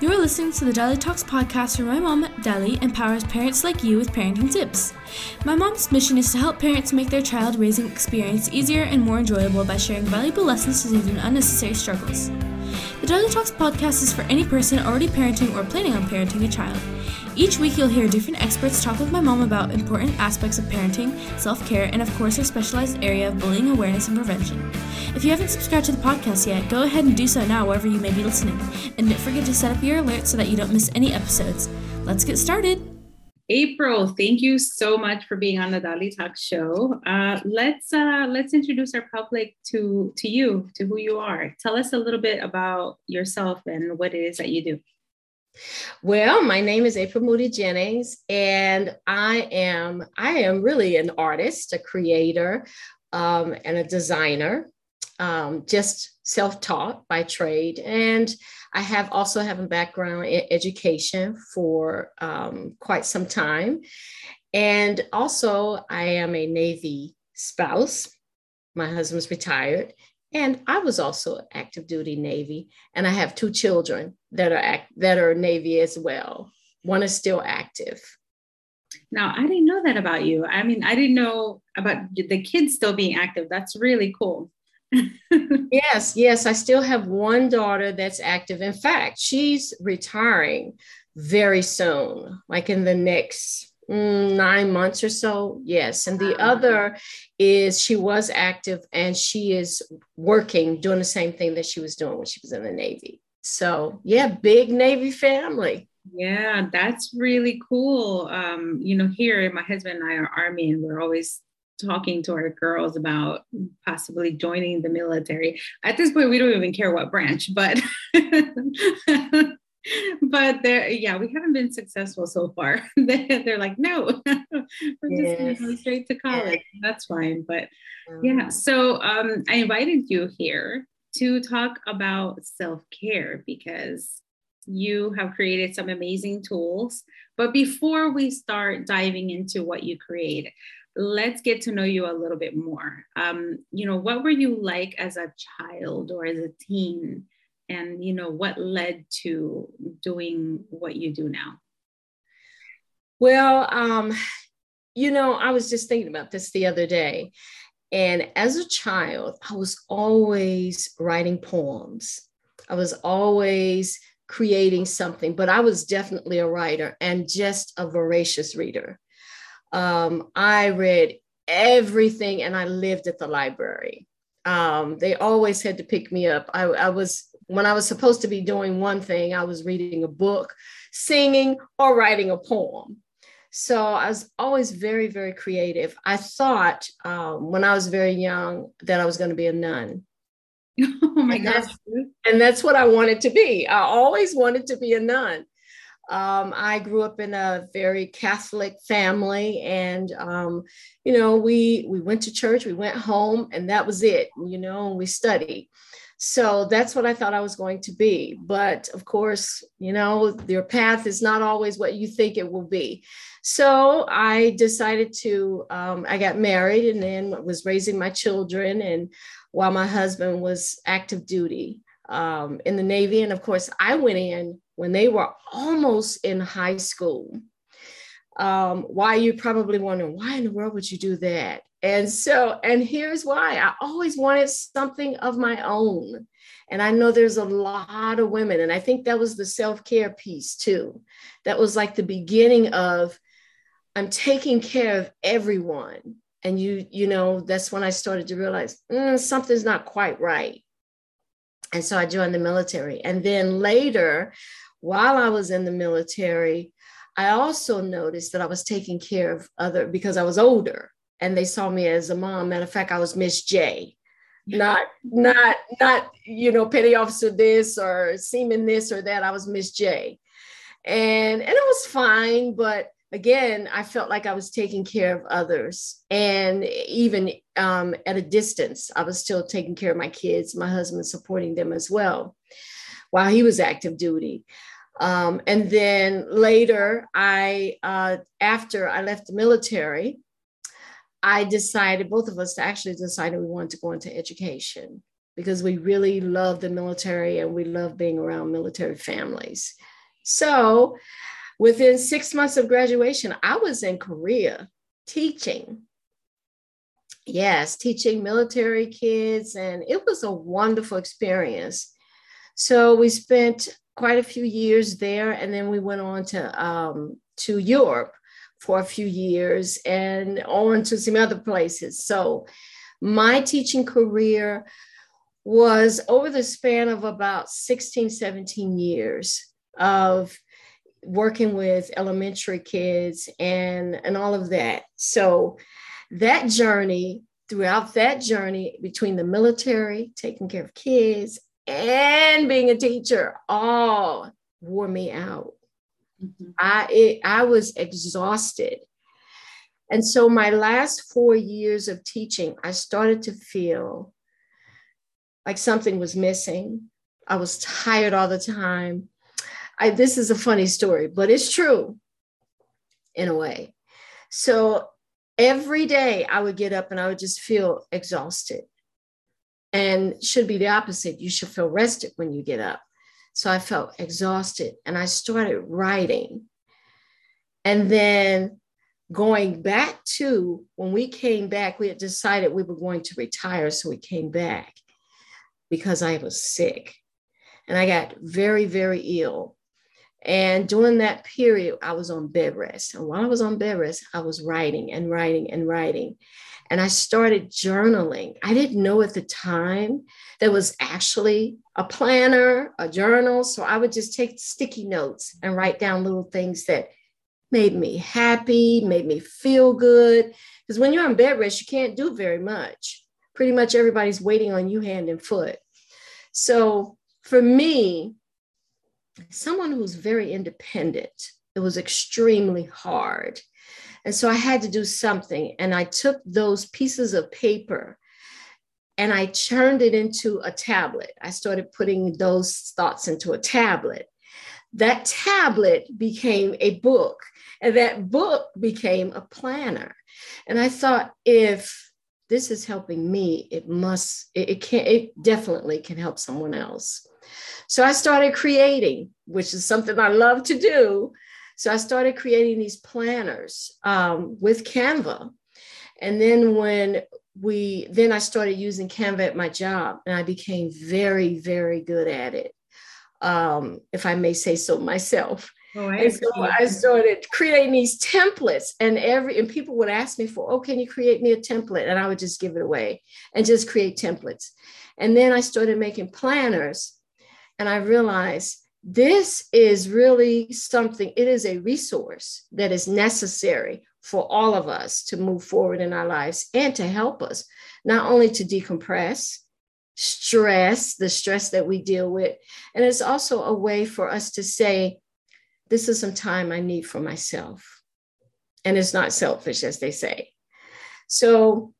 You are listening to the Dali Talks podcast where my mom, Dali, empowers parents like you with parenting tips. My mom's mission is to help parents make their child raising experience easier and more enjoyable by sharing valuable lessons to them unnecessary struggles. The Dali Talks podcast is for any person already parenting or planning on parenting a child. Each week, you'll hear different experts talk with my mom about important aspects of parenting, self care, and of course, her specialized area of bullying awareness and prevention. If you haven't subscribed to the podcast yet, go ahead and do so now wherever you may be listening. And don't forget to set up your alerts so that you don't miss any episodes. Let's get started. April, thank you so much for being on the Dali Talk show. Uh, let's uh, let's introduce our public to to you, to who you are. Tell us a little bit about yourself and what it is that you do. Well, my name is April Moody Jennings, and I am I am really an artist, a creator, um, and a designer. Um, just self-taught by trade, and I have also have a background in education for um, quite some time, and also I am a Navy spouse. My husband's retired, and I was also active duty Navy, and I have two children that are act- that are Navy as well. One is still active. Now, I didn't know that about you. I mean, I didn't know about the kids still being active. That's really cool. yes, yes, I still have one daughter that's active. In fact, she's retiring very soon, like in the next nine months or so. Yes. And the other is she was active and she is working, doing the same thing that she was doing when she was in the Navy. So, yeah, big Navy family. Yeah, that's really cool. Um, you know, here my husband and I are Army, and we're always talking to our girls about possibly joining the military. At this point, we don't even care what branch, but but they're yeah we haven't been successful so far. They're like no we're yes. just gonna go straight to college. That's fine but yeah so um, i invited you here to talk about self-care because you have created some amazing tools. But before we start diving into what you create let's get to know you a little bit more. Um, you know what were you like as a child or as a teen and you know what led to doing what you do now? Well um you know i was just thinking about this the other day and as a child i was always writing poems. I was always creating something but i was definitely a writer and just a voracious reader. Um, i read everything and i lived at the library. Um, they always had to pick me up. I, I was when I was supposed to be doing one thing, I was reading a book, singing, or writing a poem. So I was always very, very creative. I thought um, when I was very young that I was going to be a nun. Oh my and gosh. That's, and that's what I wanted to be. I always wanted to be a nun. Um, I grew up in a very Catholic family, and um, you know, we we went to church, we went home, and that was it. You know, we studied. So that's what I thought I was going to be. But of course, you know, your path is not always what you think it will be. So I decided to, um, I got married and then was raising my children. And while my husband was active duty um, in the Navy. And of course, I went in when they were almost in high school. Um, why you probably wondering, why in the world would you do that? And so, and here's why I always wanted something of my own. And I know there's a lot of women, and I think that was the self care piece too. That was like the beginning of I'm taking care of everyone. And you, you know, that's when I started to realize mm, something's not quite right. And so I joined the military. And then later, while I was in the military, I also noticed that I was taking care of other because I was older and they saw me as a mom. Matter of fact, I was Miss J, not not not you know petty officer this or seaman this or that. I was Miss J, and and it was fine, but again, I felt like I was taking care of others, and even um, at a distance, I was still taking care of my kids, my husband supporting them as well, while he was active duty. Um, and then later, I uh, after I left the military, I decided, both of us actually decided we wanted to go into education. because we really love the military and we love being around military families. So within six months of graduation, I was in Korea teaching. Yes, teaching military kids, and it was a wonderful experience. So we spent quite a few years there, and then we went on to um, to Europe for a few years and on to some other places. So my teaching career was over the span of about 16, 17 years of working with elementary kids and, and all of that. So that journey, throughout that journey between the military, taking care of kids, and being a teacher, all wore me out. Mm-hmm. I it, I was exhausted. And so my last 4 years of teaching, I started to feel like something was missing. I was tired all the time. I, this is a funny story, but it's true in a way. So every day I would get up and I would just feel exhausted. And should be the opposite. You should feel rested when you get up. So I felt exhausted and I started writing. And then going back to when we came back, we had decided we were going to retire. So we came back because I was sick and I got very, very ill. And during that period, I was on bed rest. And while I was on bed rest, I was writing and writing and writing. And I started journaling. I didn't know at the time there was actually a planner, a journal. So I would just take sticky notes and write down little things that made me happy, made me feel good. Because when you're on bed rest, you can't do very much. Pretty much everybody's waiting on you hand and foot. So for me, someone who's very independent, it was extremely hard. And so I had to do something. And I took those pieces of paper and I turned it into a tablet. I started putting those thoughts into a tablet. That tablet became a book, and that book became a planner. And I thought, if this is helping me, it must, it, it can, it definitely can help someone else. So I started creating, which is something I love to do. So I started creating these planners um, with Canva. And then when we, then I started using Canva at my job and I became very, very good at it. Um, if I may say so myself. Oh, and so I started creating these templates, and every and people would ask me for, oh, can you create me a template? And I would just give it away and just create templates. And then I started making planners and I realized this is really something, it is a resource that is necessary for all of us to move forward in our lives and to help us not only to decompress, stress, the stress that we deal with, and it's also a way for us to say, this is some time I need for myself. And it's not selfish, as they say. So,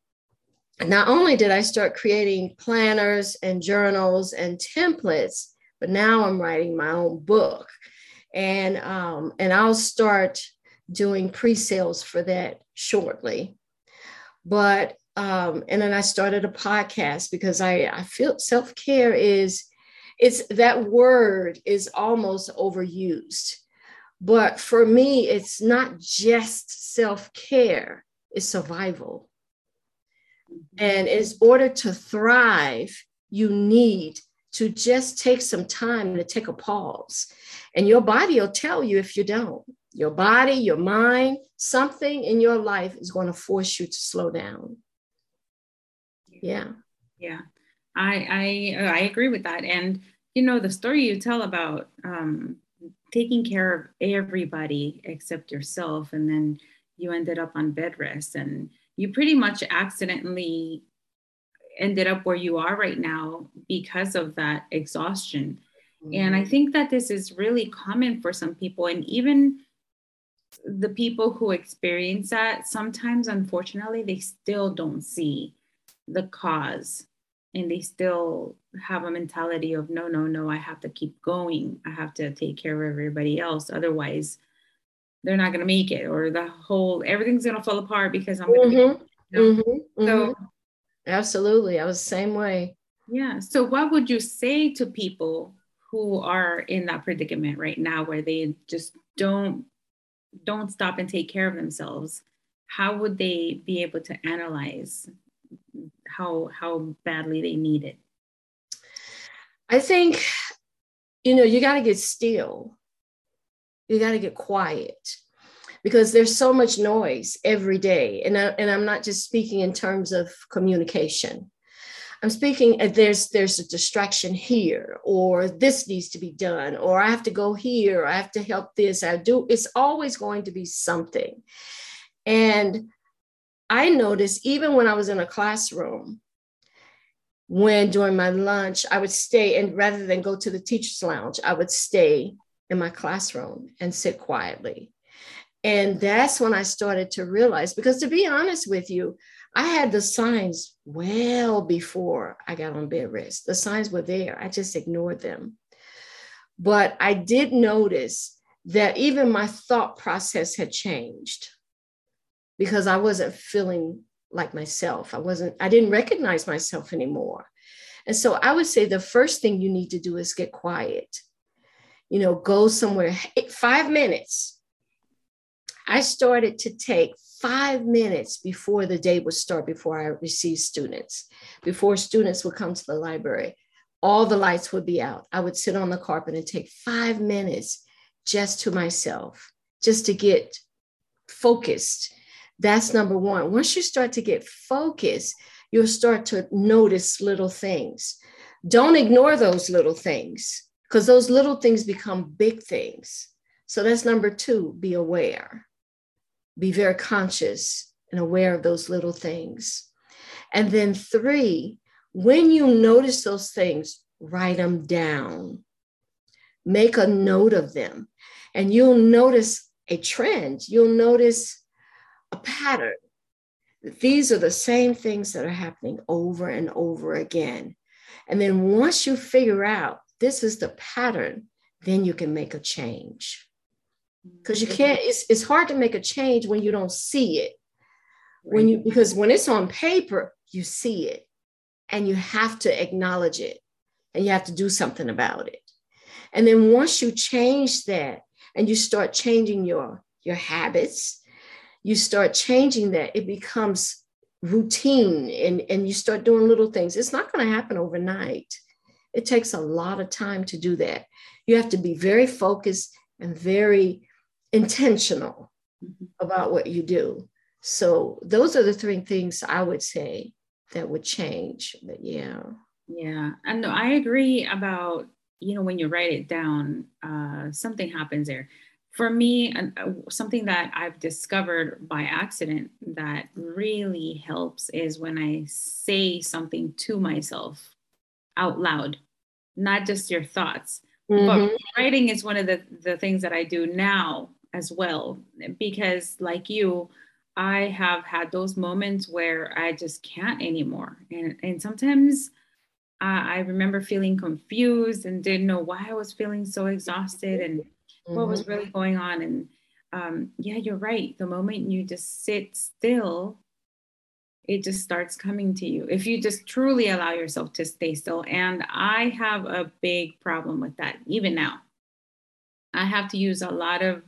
not only did I start creating planners and journals and templates, but now I'm writing my own book, and um, and I'll start doing pre-sales for that shortly. But um, and then I started a podcast because I I feel self care is it's that word is almost overused. But for me, it's not just self care, it's survival. And in order to thrive, you need to just take some time to take a pause. And your body will tell you if you don't. Your body, your mind, something in your life is going to force you to slow down. Yeah. Yeah. I I I agree with that. And you know, the story you tell about um, taking care of everybody except yourself, and then you ended up on bed rest, and you pretty much accidentally ended up where you are right now because of that exhaustion. Mm-hmm. And I mm-hmm. think that this is really common for some people. And even the people who experience that, sometimes, unfortunately, they still don't see the cause and they still have a mentality of no no no i have to keep going i have to take care of everybody else otherwise they're not going to make it or the whole everything's going to fall apart because i'm going to mm-hmm. mm-hmm. so mm-hmm. Absolutely. I was the same way. Yeah. So, what would you say to people who are in that predicament right now, where they just don't don't stop and take care of themselves? How would they be able to analyze how how badly they need it? I think, you know, you got to get still. You got to get quiet because there's so much noise every day. And, I, and I'm not just speaking in terms of communication. I'm speaking uh, there's there's a distraction here, or this needs to be done, or I have to go here, I have to help this. I do. It's always going to be something. And I noticed even when I was in a classroom, when during my lunch I would stay and rather than go to the teacher's lounge, I would stay in my classroom and sit quietly. And that's when I started to realize, because to be honest with you, I had the signs well before I got on bed rest. The signs were there, I just ignored them. But I did notice that even my thought process had changed because I wasn't feeling like myself. I wasn't, I didn't recognize myself anymore. And so I would say the first thing you need to do is get quiet. You know, go somewhere, five minutes. I started to take five minutes before the day would start, before I received students, before students would come to the library. All the lights would be out. I would sit on the carpet and take five minutes just to myself, just to get focused that's number one. Once you start to get focused, you'll start to notice little things. Don't ignore those little things because those little things become big things. So that's number two be aware, be very conscious and aware of those little things. And then three, when you notice those things, write them down, make a note of them, and you'll notice a trend. You'll notice a pattern. These are the same things that are happening over and over again. And then once you figure out this is the pattern, then you can make a change. Because you mm-hmm. can't, it's, it's hard to make a change when you don't see it. When you because when it's on paper, you see it and you have to acknowledge it and you have to do something about it. And then once you change that and you start changing your your habits you start changing that, it becomes routine and, and you start doing little things. It's not going to happen overnight. It takes a lot of time to do that. You have to be very focused and very intentional mm-hmm. about what you do. So those are the three things I would say that would change. But yeah. Yeah. And I agree about, you know, when you write it down, uh, something happens there for me, uh, something that I've discovered by accident that really helps is when I say something to myself out loud, not just your thoughts. Mm-hmm. But writing is one of the, the things that I do now as well, because like you, I have had those moments where I just can't anymore. And, and sometimes uh, I remember feeling confused and didn't know why I was feeling so exhausted. And mm-hmm. what was mm-hmm. really going on. And um, yeah, you're right. The moment you just sit still, it just starts coming to you. If you just truly allow yourself to stay still. And I have a big problem with that, even now. I have to use a lot of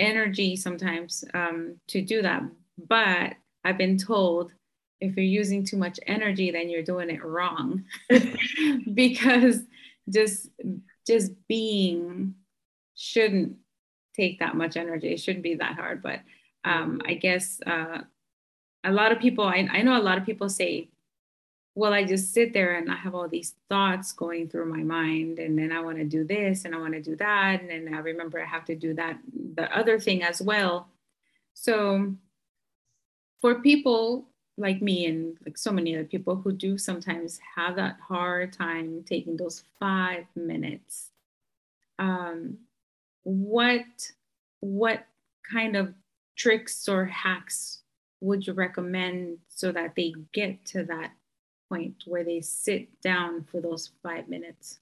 energy sometimes um, to do that. But I've been told if you're using too much energy, then you're doing it wrong. because just just being shouldn't take that much energy. It shouldn't be that hard. But um, I guess uh, a lot of people, I, I know a lot of people say, well, I just sit there and I have all these thoughts going through my mind, and then I want to do this and I want to do that. And then I remember I have to do that, the other thing as well. So for people like me and like so many other people who do sometimes have that hard time taking those five minutes, um, what what kind of tricks or hacks would you recommend so that they get to that point where they sit down for those five minutes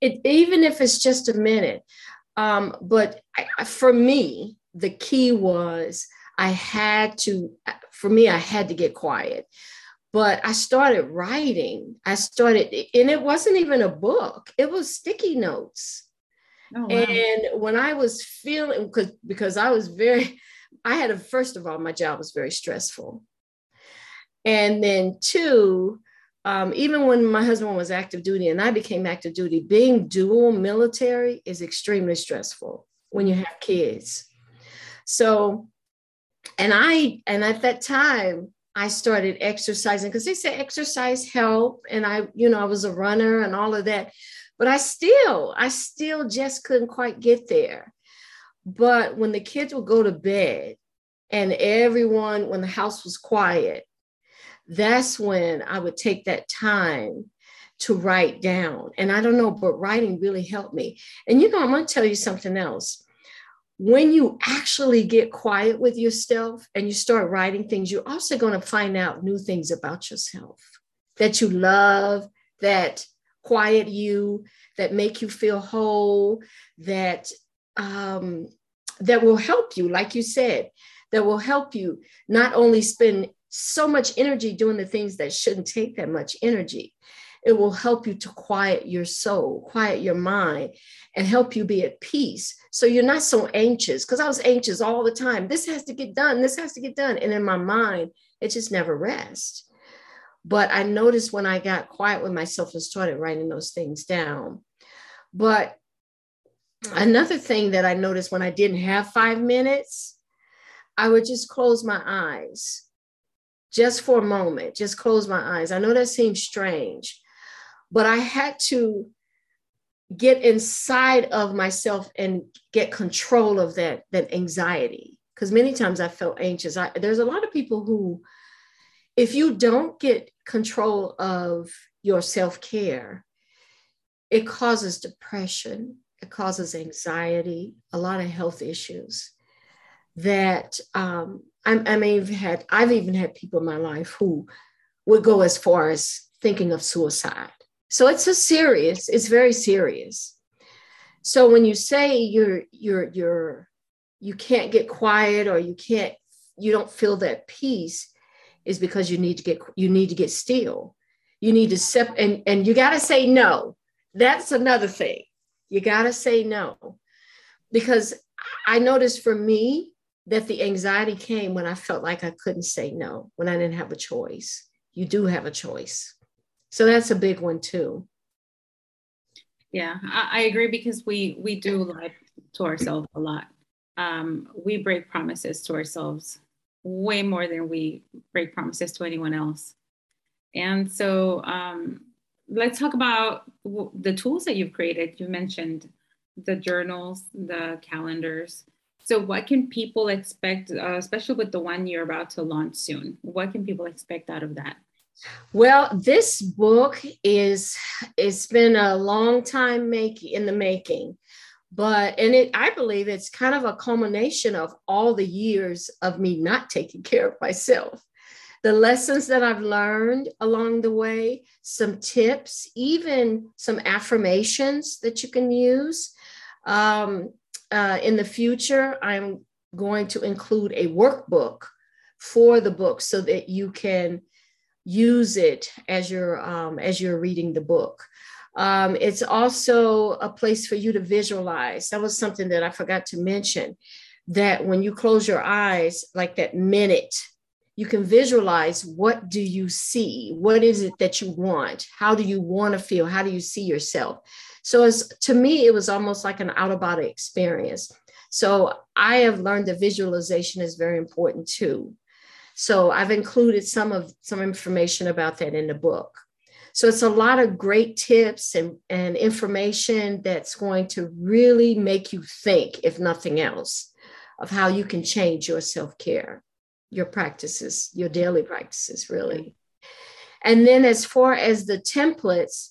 it, even if it's just a minute um, but I, for me the key was i had to for me i had to get quiet but I started writing. I started, and it wasn't even a book, it was sticky notes. Oh, wow. And when I was feeling, because because I was very, I had a first of all, my job was very stressful, and then two, um, even when my husband was active duty and I became active duty, being dual military is extremely stressful when you have kids. So, and I, and at that time, I started exercising because they say exercise help. And I, you know, I was a runner and all of that. But I still, I still just couldn't quite get there. But when the kids would go to bed and everyone, when the house was quiet, that's when I would take that time to write down. And I don't know, but writing really helped me. And you know, I'm going to tell you something else. When you actually get quiet with yourself and you start writing things, you're also going to find out new things about yourself that you love, that quiet you, that make you feel whole, that um, that will help you, like you said, that will help you not only spend so much energy doing the things that shouldn't take that much energy. It will help you to quiet your soul, quiet your mind, and help you be at peace. So you're not so anxious because I was anxious all the time. This has to get done. This has to get done. And in my mind, it just never rests. But I noticed when I got quiet with myself and started writing those things down. But another thing that I noticed when I didn't have five minutes, I would just close my eyes just for a moment, just close my eyes. I know that seems strange, but I had to get inside of myself and get control of that that anxiety because many times I felt anxious. I, there's a lot of people who, if you don't get control of your self care, it causes depression, it causes anxiety, a lot of health issues that um, I, I may have had, I've even had people in my life who would go as far as thinking of suicide. So it's a serious, it's very serious. So when you say you're, you're, you're, you can't get quiet or you can't, you don't feel that peace is because you need to get, you need to get still. You need to sep, and, and you got to say no. That's another thing. You got to say no. Because I noticed for me, that the anxiety came when I felt like I couldn't say no, when I didn't have a choice. You do have a choice. So that's a big one too. Yeah, I, I agree because we we do lie to ourselves a lot. Um, we break promises to ourselves way more than we break promises to anyone else. And so um, let's talk about the tools that you've created. You mentioned the journals, the calendars. So, what can people expect, uh, especially with the one you're about to launch soon? What can people expect out of that? Well, this book is it's been a long time make in the making, but and it I believe it's kind of a culmination of all the years of me not taking care of myself. The lessons that I've learned along the way, some tips, even some affirmations that you can use. Um, uh, in the future, I'm going to include a workbook for the book so that you can use it as you're um, as you're reading the book. Um, it's also a place for you to visualize. That was something that I forgot to mention. That when you close your eyes, like that minute, you can visualize what do you see? What is it that you want? How do you want to feel? How do you see yourself? So as to me, it was almost like an out of body experience. So I have learned that visualization is very important too. So I've included some of some information about that in the book. So it's a lot of great tips and, and information that's going to really make you think, if nothing else, of how you can change your self-care, your practices, your daily practices, really. And then as far as the templates,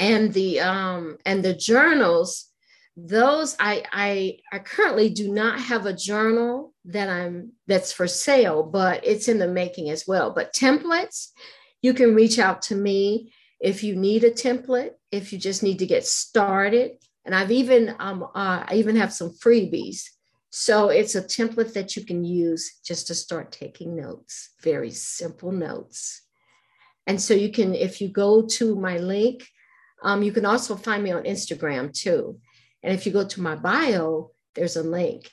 and the um, and the journals those I, I i currently do not have a journal that i'm that's for sale but it's in the making as well. But templates you can reach out to me if you need a template if you just need to get started. And i've even um, uh, i even have some freebies So it's a template that you can use just to start taking notes, very simple notes. And so you can, if you go to my link, um, you can also find me on Instagram too. And if you go to my bio, there's a link.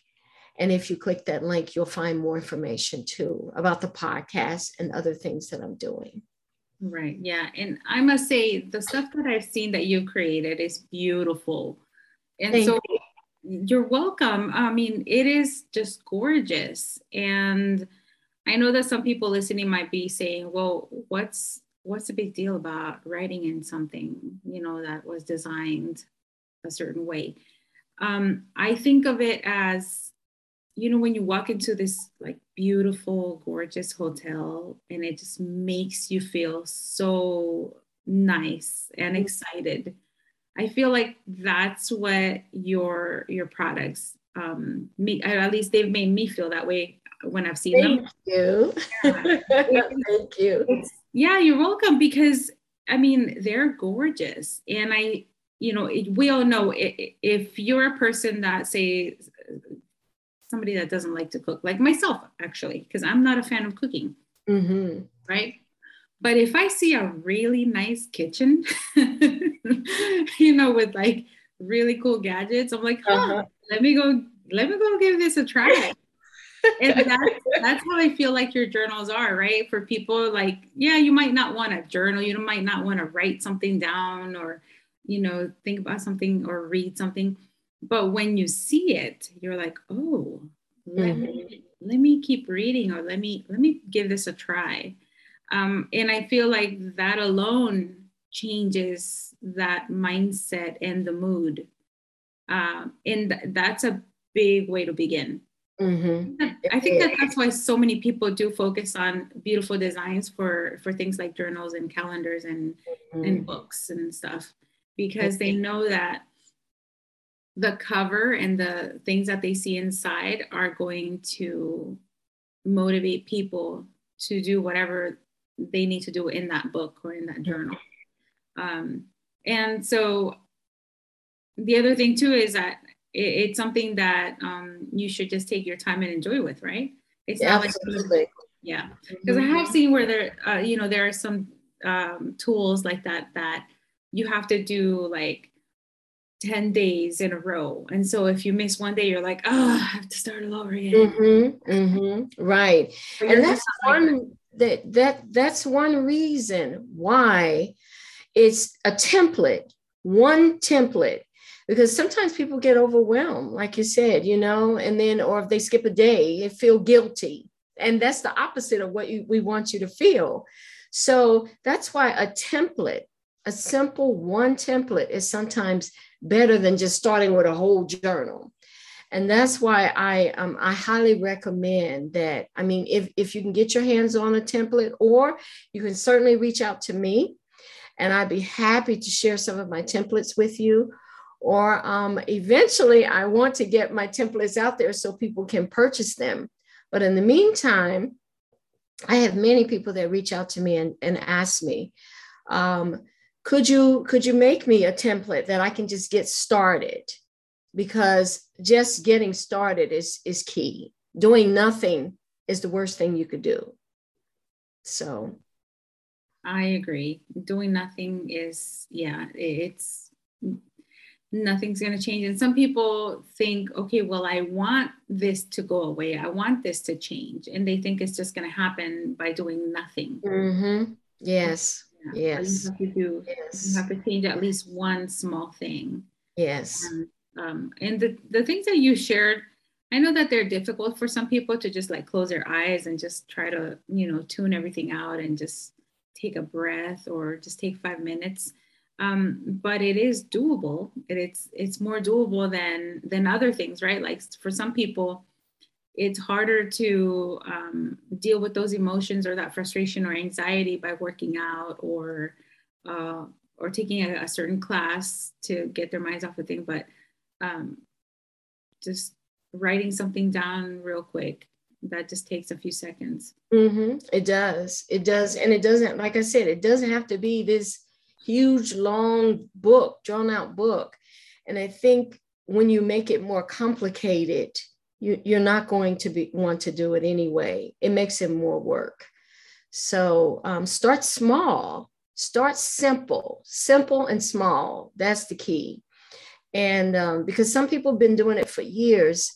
And if you click that link, you'll find more information too about the podcast and other things that I'm doing. Right. Yeah. And I must say, the stuff that I've seen that you created is beautiful. And Thank so you. You're welcome. I mean, it is just gorgeous. And I know that some people listening might be saying, well, what's what's the big deal about writing in something, you know, that was designed a certain way? Um, I think of it as you know when you walk into this like beautiful gorgeous hotel and it just makes you feel so nice and mm-hmm. excited i feel like that's what your your products um make at least they've made me feel that way when i've seen thank them you yeah. thank you yeah you're welcome because i mean they're gorgeous and i you know we all know if you're a person that say somebody that doesn't like to cook, like myself, actually, because I'm not a fan of cooking. Mm-hmm. Right. But if I see a really nice kitchen, you know, with like really cool gadgets, I'm like, huh, uh-huh. let me go, let me go give this a try. and that's, that's how I feel like your journals are, right? For people like, yeah, you might not want to journal, you might not want to write something down or, you know, think about something or read something but when you see it you're like oh let, mm-hmm. me, let me keep reading or let me let me give this a try um, and i feel like that alone changes that mindset and the mood um, and th- that's a big way to begin mm-hmm. i think that that's why so many people do focus on beautiful designs for for things like journals and calendars and mm-hmm. and books and stuff because they know that the cover and the things that they see inside are going to motivate people to do whatever they need to do in that book or in that journal. Um, and so the other thing too is that it, it's something that um, you should just take your time and enjoy with, right? It's yeah, not absolutely. like yeah, because mm-hmm. I have seen where there, uh, you know, there are some um, tools like that that you have to do like 10 days in a row. And so if you miss one day, you're like, oh, I have to start all over again. Mm-hmm, mm-hmm, right. And that's one that that that's one reason why it's a template, one template. Because sometimes people get overwhelmed, like you said, you know, and then, or if they skip a day, they feel guilty. And that's the opposite of what you, we want you to feel. So that's why a template, a simple one template is sometimes better than just starting with a whole journal. And that's why I um, I highly recommend that. I mean, if, if you can get your hands on a template, or you can certainly reach out to me, and I'd be happy to share some of my templates with you. Or um, eventually, I want to get my templates out there so people can purchase them. But in the meantime, I have many people that reach out to me and, and ask me, um, could you could you make me a template that I can just get started? Because just getting started is is key. Doing nothing is the worst thing you could do. So I agree. Doing nothing is yeah, it's nothing's going to change. And some people think, okay, well, I want this to go away. I want this to change. And they think it's just going to happen by doing nothing. Mm-hmm. Yes. Yes. You have to do. Yes. You have to change at least one small thing. Yes. And, um, and the the things that you shared, I know that they're difficult for some people to just like close their eyes and just try to you know tune everything out and just take a breath or just take five minutes. Um, but it is doable. It, it's it's more doable than than other things, right? Like for some people it's harder to um, deal with those emotions or that frustration or anxiety by working out or uh, or taking a, a, certain class to get their minds off of things but um, just writing something down real quick that just takes a few seconds mm-hmm. it does it does and it doesn't like i said it doesn't have to be this huge long book drawn out book and i think when you make it more complicated you, you're not going to be want to do it anyway. It makes it more work. So um, start small, start simple, simple and small. That's the key. And um, because some people have been doing it for years,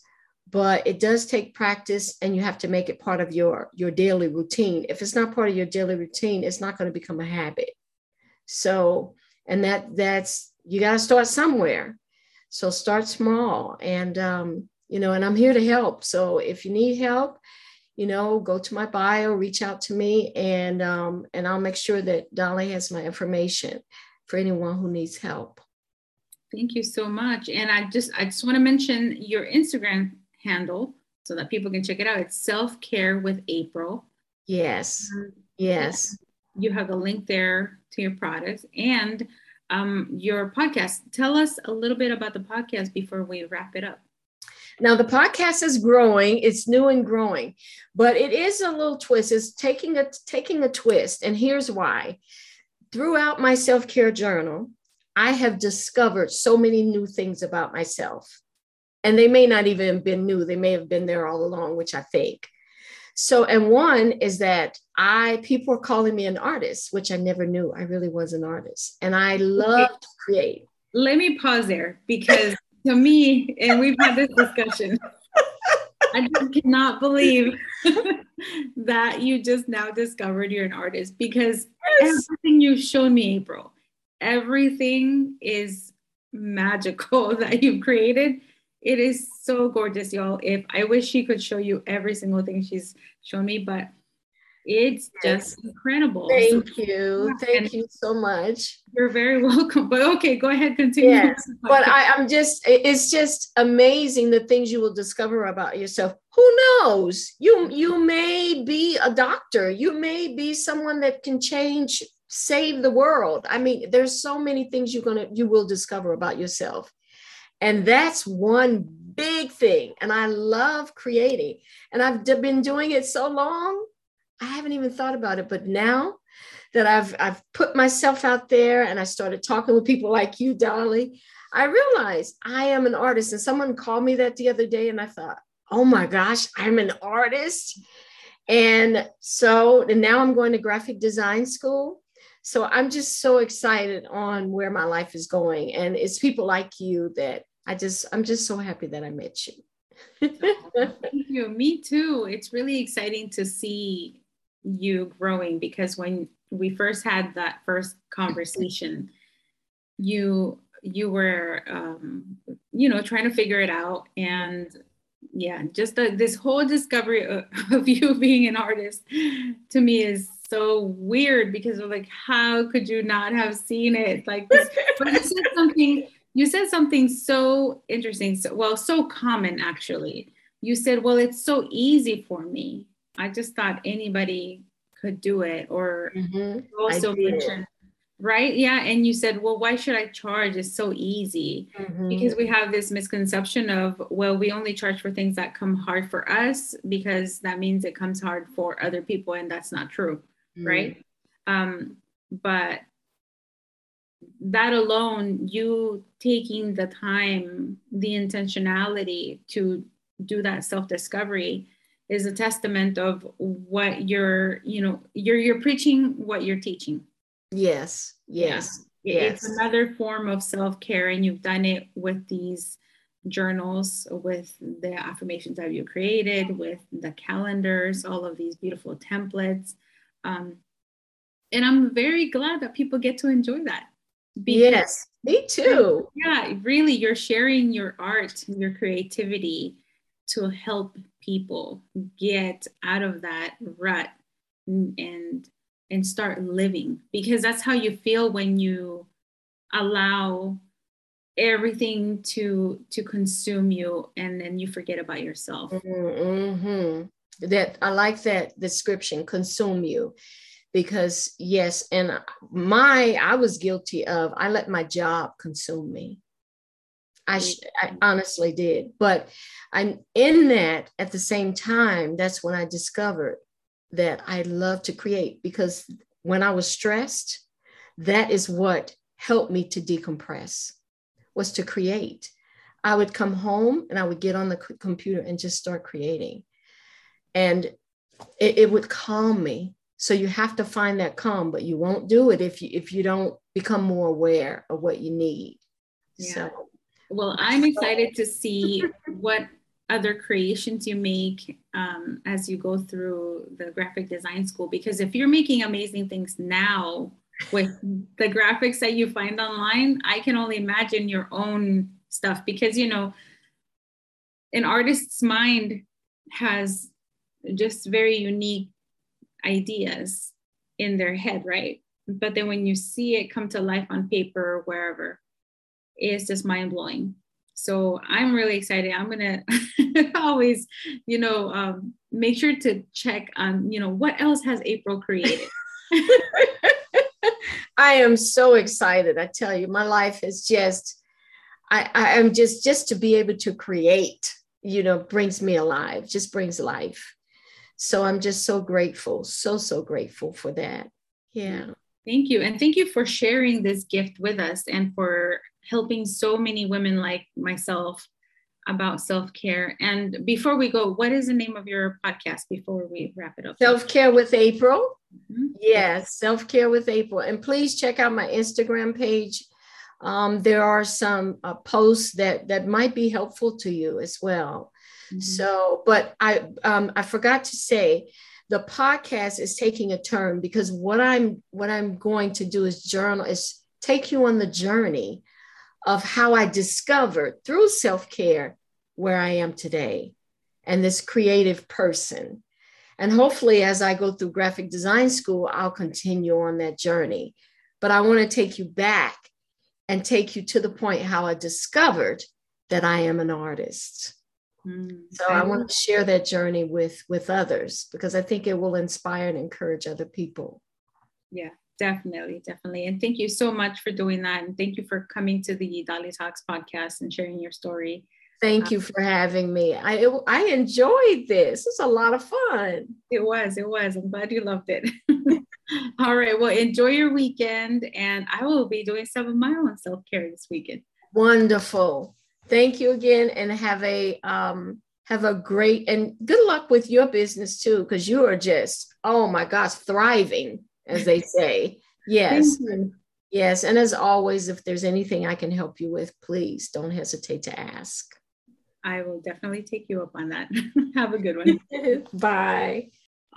but it does take practice and you have to make it part of your your daily routine. If it's not part of your daily routine it's not going to become a habit. So and that that's you got to start somewhere. So start small and um, you know and i'm here to help. So if you need help you know go to my bio reach out to me and um, and i'll make sure that Dali has my information for anyone who needs help thank you so much and i just i just want to mention your instagram handle so that people can check it out. It's Self Care with April. Yes. Um, yes. You have a link there to your products and um, your podcast. Tell us a little bit about the podcast before we wrap it up. Now the podcast is growing; it's new and growing, but it is a little twist. It's taking a taking a twist, and here's why. Throughout my self care journal, I have discovered so many new things about myself. And they may not even have been new. They may have been there all along which i think. So and one is that i people are calling me an artist which i never knew. I really was an artist. And i love to create. Let me pause there because to me and we've had this discussion i just cannot believe that you just now discovered you're an artist because yes. everything you've shown me april everything is magical that you've created it is so gorgeous, y'all. If I wish she could show you every single thing she's shown me, but it's just incredible. Thank so, you. Thank you so much. You're very welcome. But okay, go ahead, continue. Yes, but I, I'm just, it's just amazing the things you will discover about yourself. Who knows? You you may be a doctor. You may be someone that can change, save the world. I mean, there's so many things you're gonna you will discover about yourself. And that's one big thing. And I love creating. And I've been doing it so long, I haven't even thought about it. But now that I've I've put myself out there and I started talking with people like you, Dali, I realized I am an artist. And someone called me that the other day, and I thought, oh my gosh, I'm an artist. And so and now I'm going to graphic design school. So I'm just so excited on where my life is going. And it's people like you that I just, I'm just so happy that I met you. Thank you. Me too. It's really exciting to see you growing because when we first had that first conversation, you you were um, you know trying to figure it out and yeah just the, this whole discovery of, of, you being an artist to me is so weird because of like how could you not have seen it? Like this, but you said something you said something so interesting so, well so common actually. You said well it's so easy for me. I just thought anybody could do it or mm-hmm. also mentioned right? Yeah and you said well why should i charge? It's so easy. Mm-hmm. because we have this misconception of well we only charge for things that come hard for us because that means it comes hard for other people and that's not true mm-hmm. right um but that alone, you taking the time, the intentionality to do that self discovery is a testament of what you're, you know, you're you're preaching what you're teaching. Yes. Yes. Yeah. Yes. It's another form of self care, and you've done it with these journals, with the affirmations that you created, with the calendars, all of these beautiful templates. Um, and I'm very glad that people get to enjoy that. Yes, me too. Yeah, really, you're sharing your art, your creativity to help people get out of that rut and and start living because that's how you feel when you allow everything to to consume you and then you forget about yourself mm-hmm. That i like that description consume you. Because yes and my i was guilty of i let my job consume me. I, I mm-hmm. honestly did. But i'm in that at the same time that's when i discovered that i love to create. Because when i was stressed that is what helped me to decompress was to create. I would come home and I would get on the computer and just start creating. And it, it would calm me. So you have to find that calm, but you won't do it if you if you don't become more aware of what you need. Yeah. So well, I'm excited to see what other creations you make um, as you go through the graphic design school because if you're making amazing things now with the graphics that you find online i can only imagine your own stuff because you know an artist's mind has just very unique ideas in their head right but then when you see it come to life on paper or wherever it's just mind-blowing so I'm really excited. I'm gonna always, you know, um, make sure to check on, you know, what else has April created. I am so excited. I tell you, my life is just, I, I am just, just to be able to create, you know, brings me alive, just brings life. So I'm just so grateful, so, so grateful for that. Yeah. Thank you. And thank you for sharing this gift with us and for helping so many women like myself about self care. And before we go, what is the name of your podcast before we wrap it up? Self Care with April. Mm-hmm. Yes, Self Care with April. And please check out my Instagram page. Um, there are some uh, posts that that might be helpful to you as well. Mm-hmm. So, but I um, I forgot to say the podcast is taking a turn because what I'm what I'm going to do is journal is take you on the journey of how I discovered through self care where I am today and this creative person. And hopefully, as I go through graphic design school, I'll continue on that journey. But I want to take you back and take you to the point how I discovered that I am an artist. Mm, so I want to share that journey with with others because I think it will inspire and encourage other people. Yeah, Definitely, definitely. And thank you so much for doing that. And thank you for coming to the Dali Talks podcast and sharing your story. Thank um, you for having me. I it, I enjoyed this. It's a lot of fun. It was. It was. I'm glad you loved it. All right. Well, enjoy your weekend, and I will be doing some of my own self care this weekend. Wonderful. Thank you again, and have a um have a great and good luck with your business too, because you are just oh my gosh thriving as they say. Yes. Yes. And as always, if there's anything I can help you with, please don't hesitate to ask. I will definitely take you up on that. Have a good one. Bye.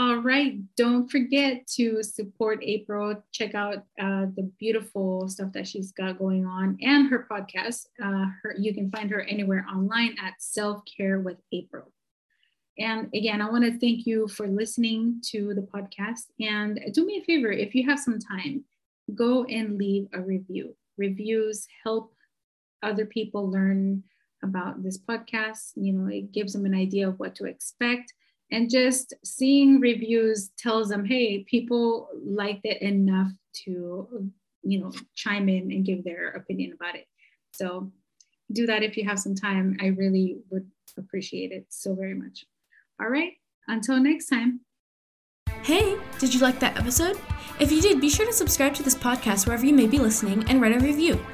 All right. Don't forget to support April. Check out uh, the beautiful stuff that she's got going on and her podcast. Uh, her, you can find her anywhere online at Self Care with April. And again, I want to thank you for listening to the podcast. And do me a favor, if you have some time, go and leave a review. Reviews help other people learn about this podcast. You know, it gives them an idea of what to expect. And just seeing reviews tells them, hey, people liked it enough to, you know, chime in and give their opinion about it. So do that if you have some time. I really would appreciate it so very much. All right, until next time. Hey, did you like that episode? If you did, be sure to subscribe to this podcast wherever you may be listening and write a review.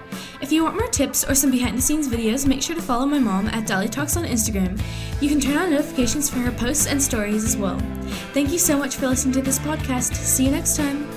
If you want more tips or some behind the scenes videos, make sure to follow my mom at Dali Talks on Instagram. You can turn on notifications for her posts and stories as well. Thank you so much for listening to this podcast. See you next time.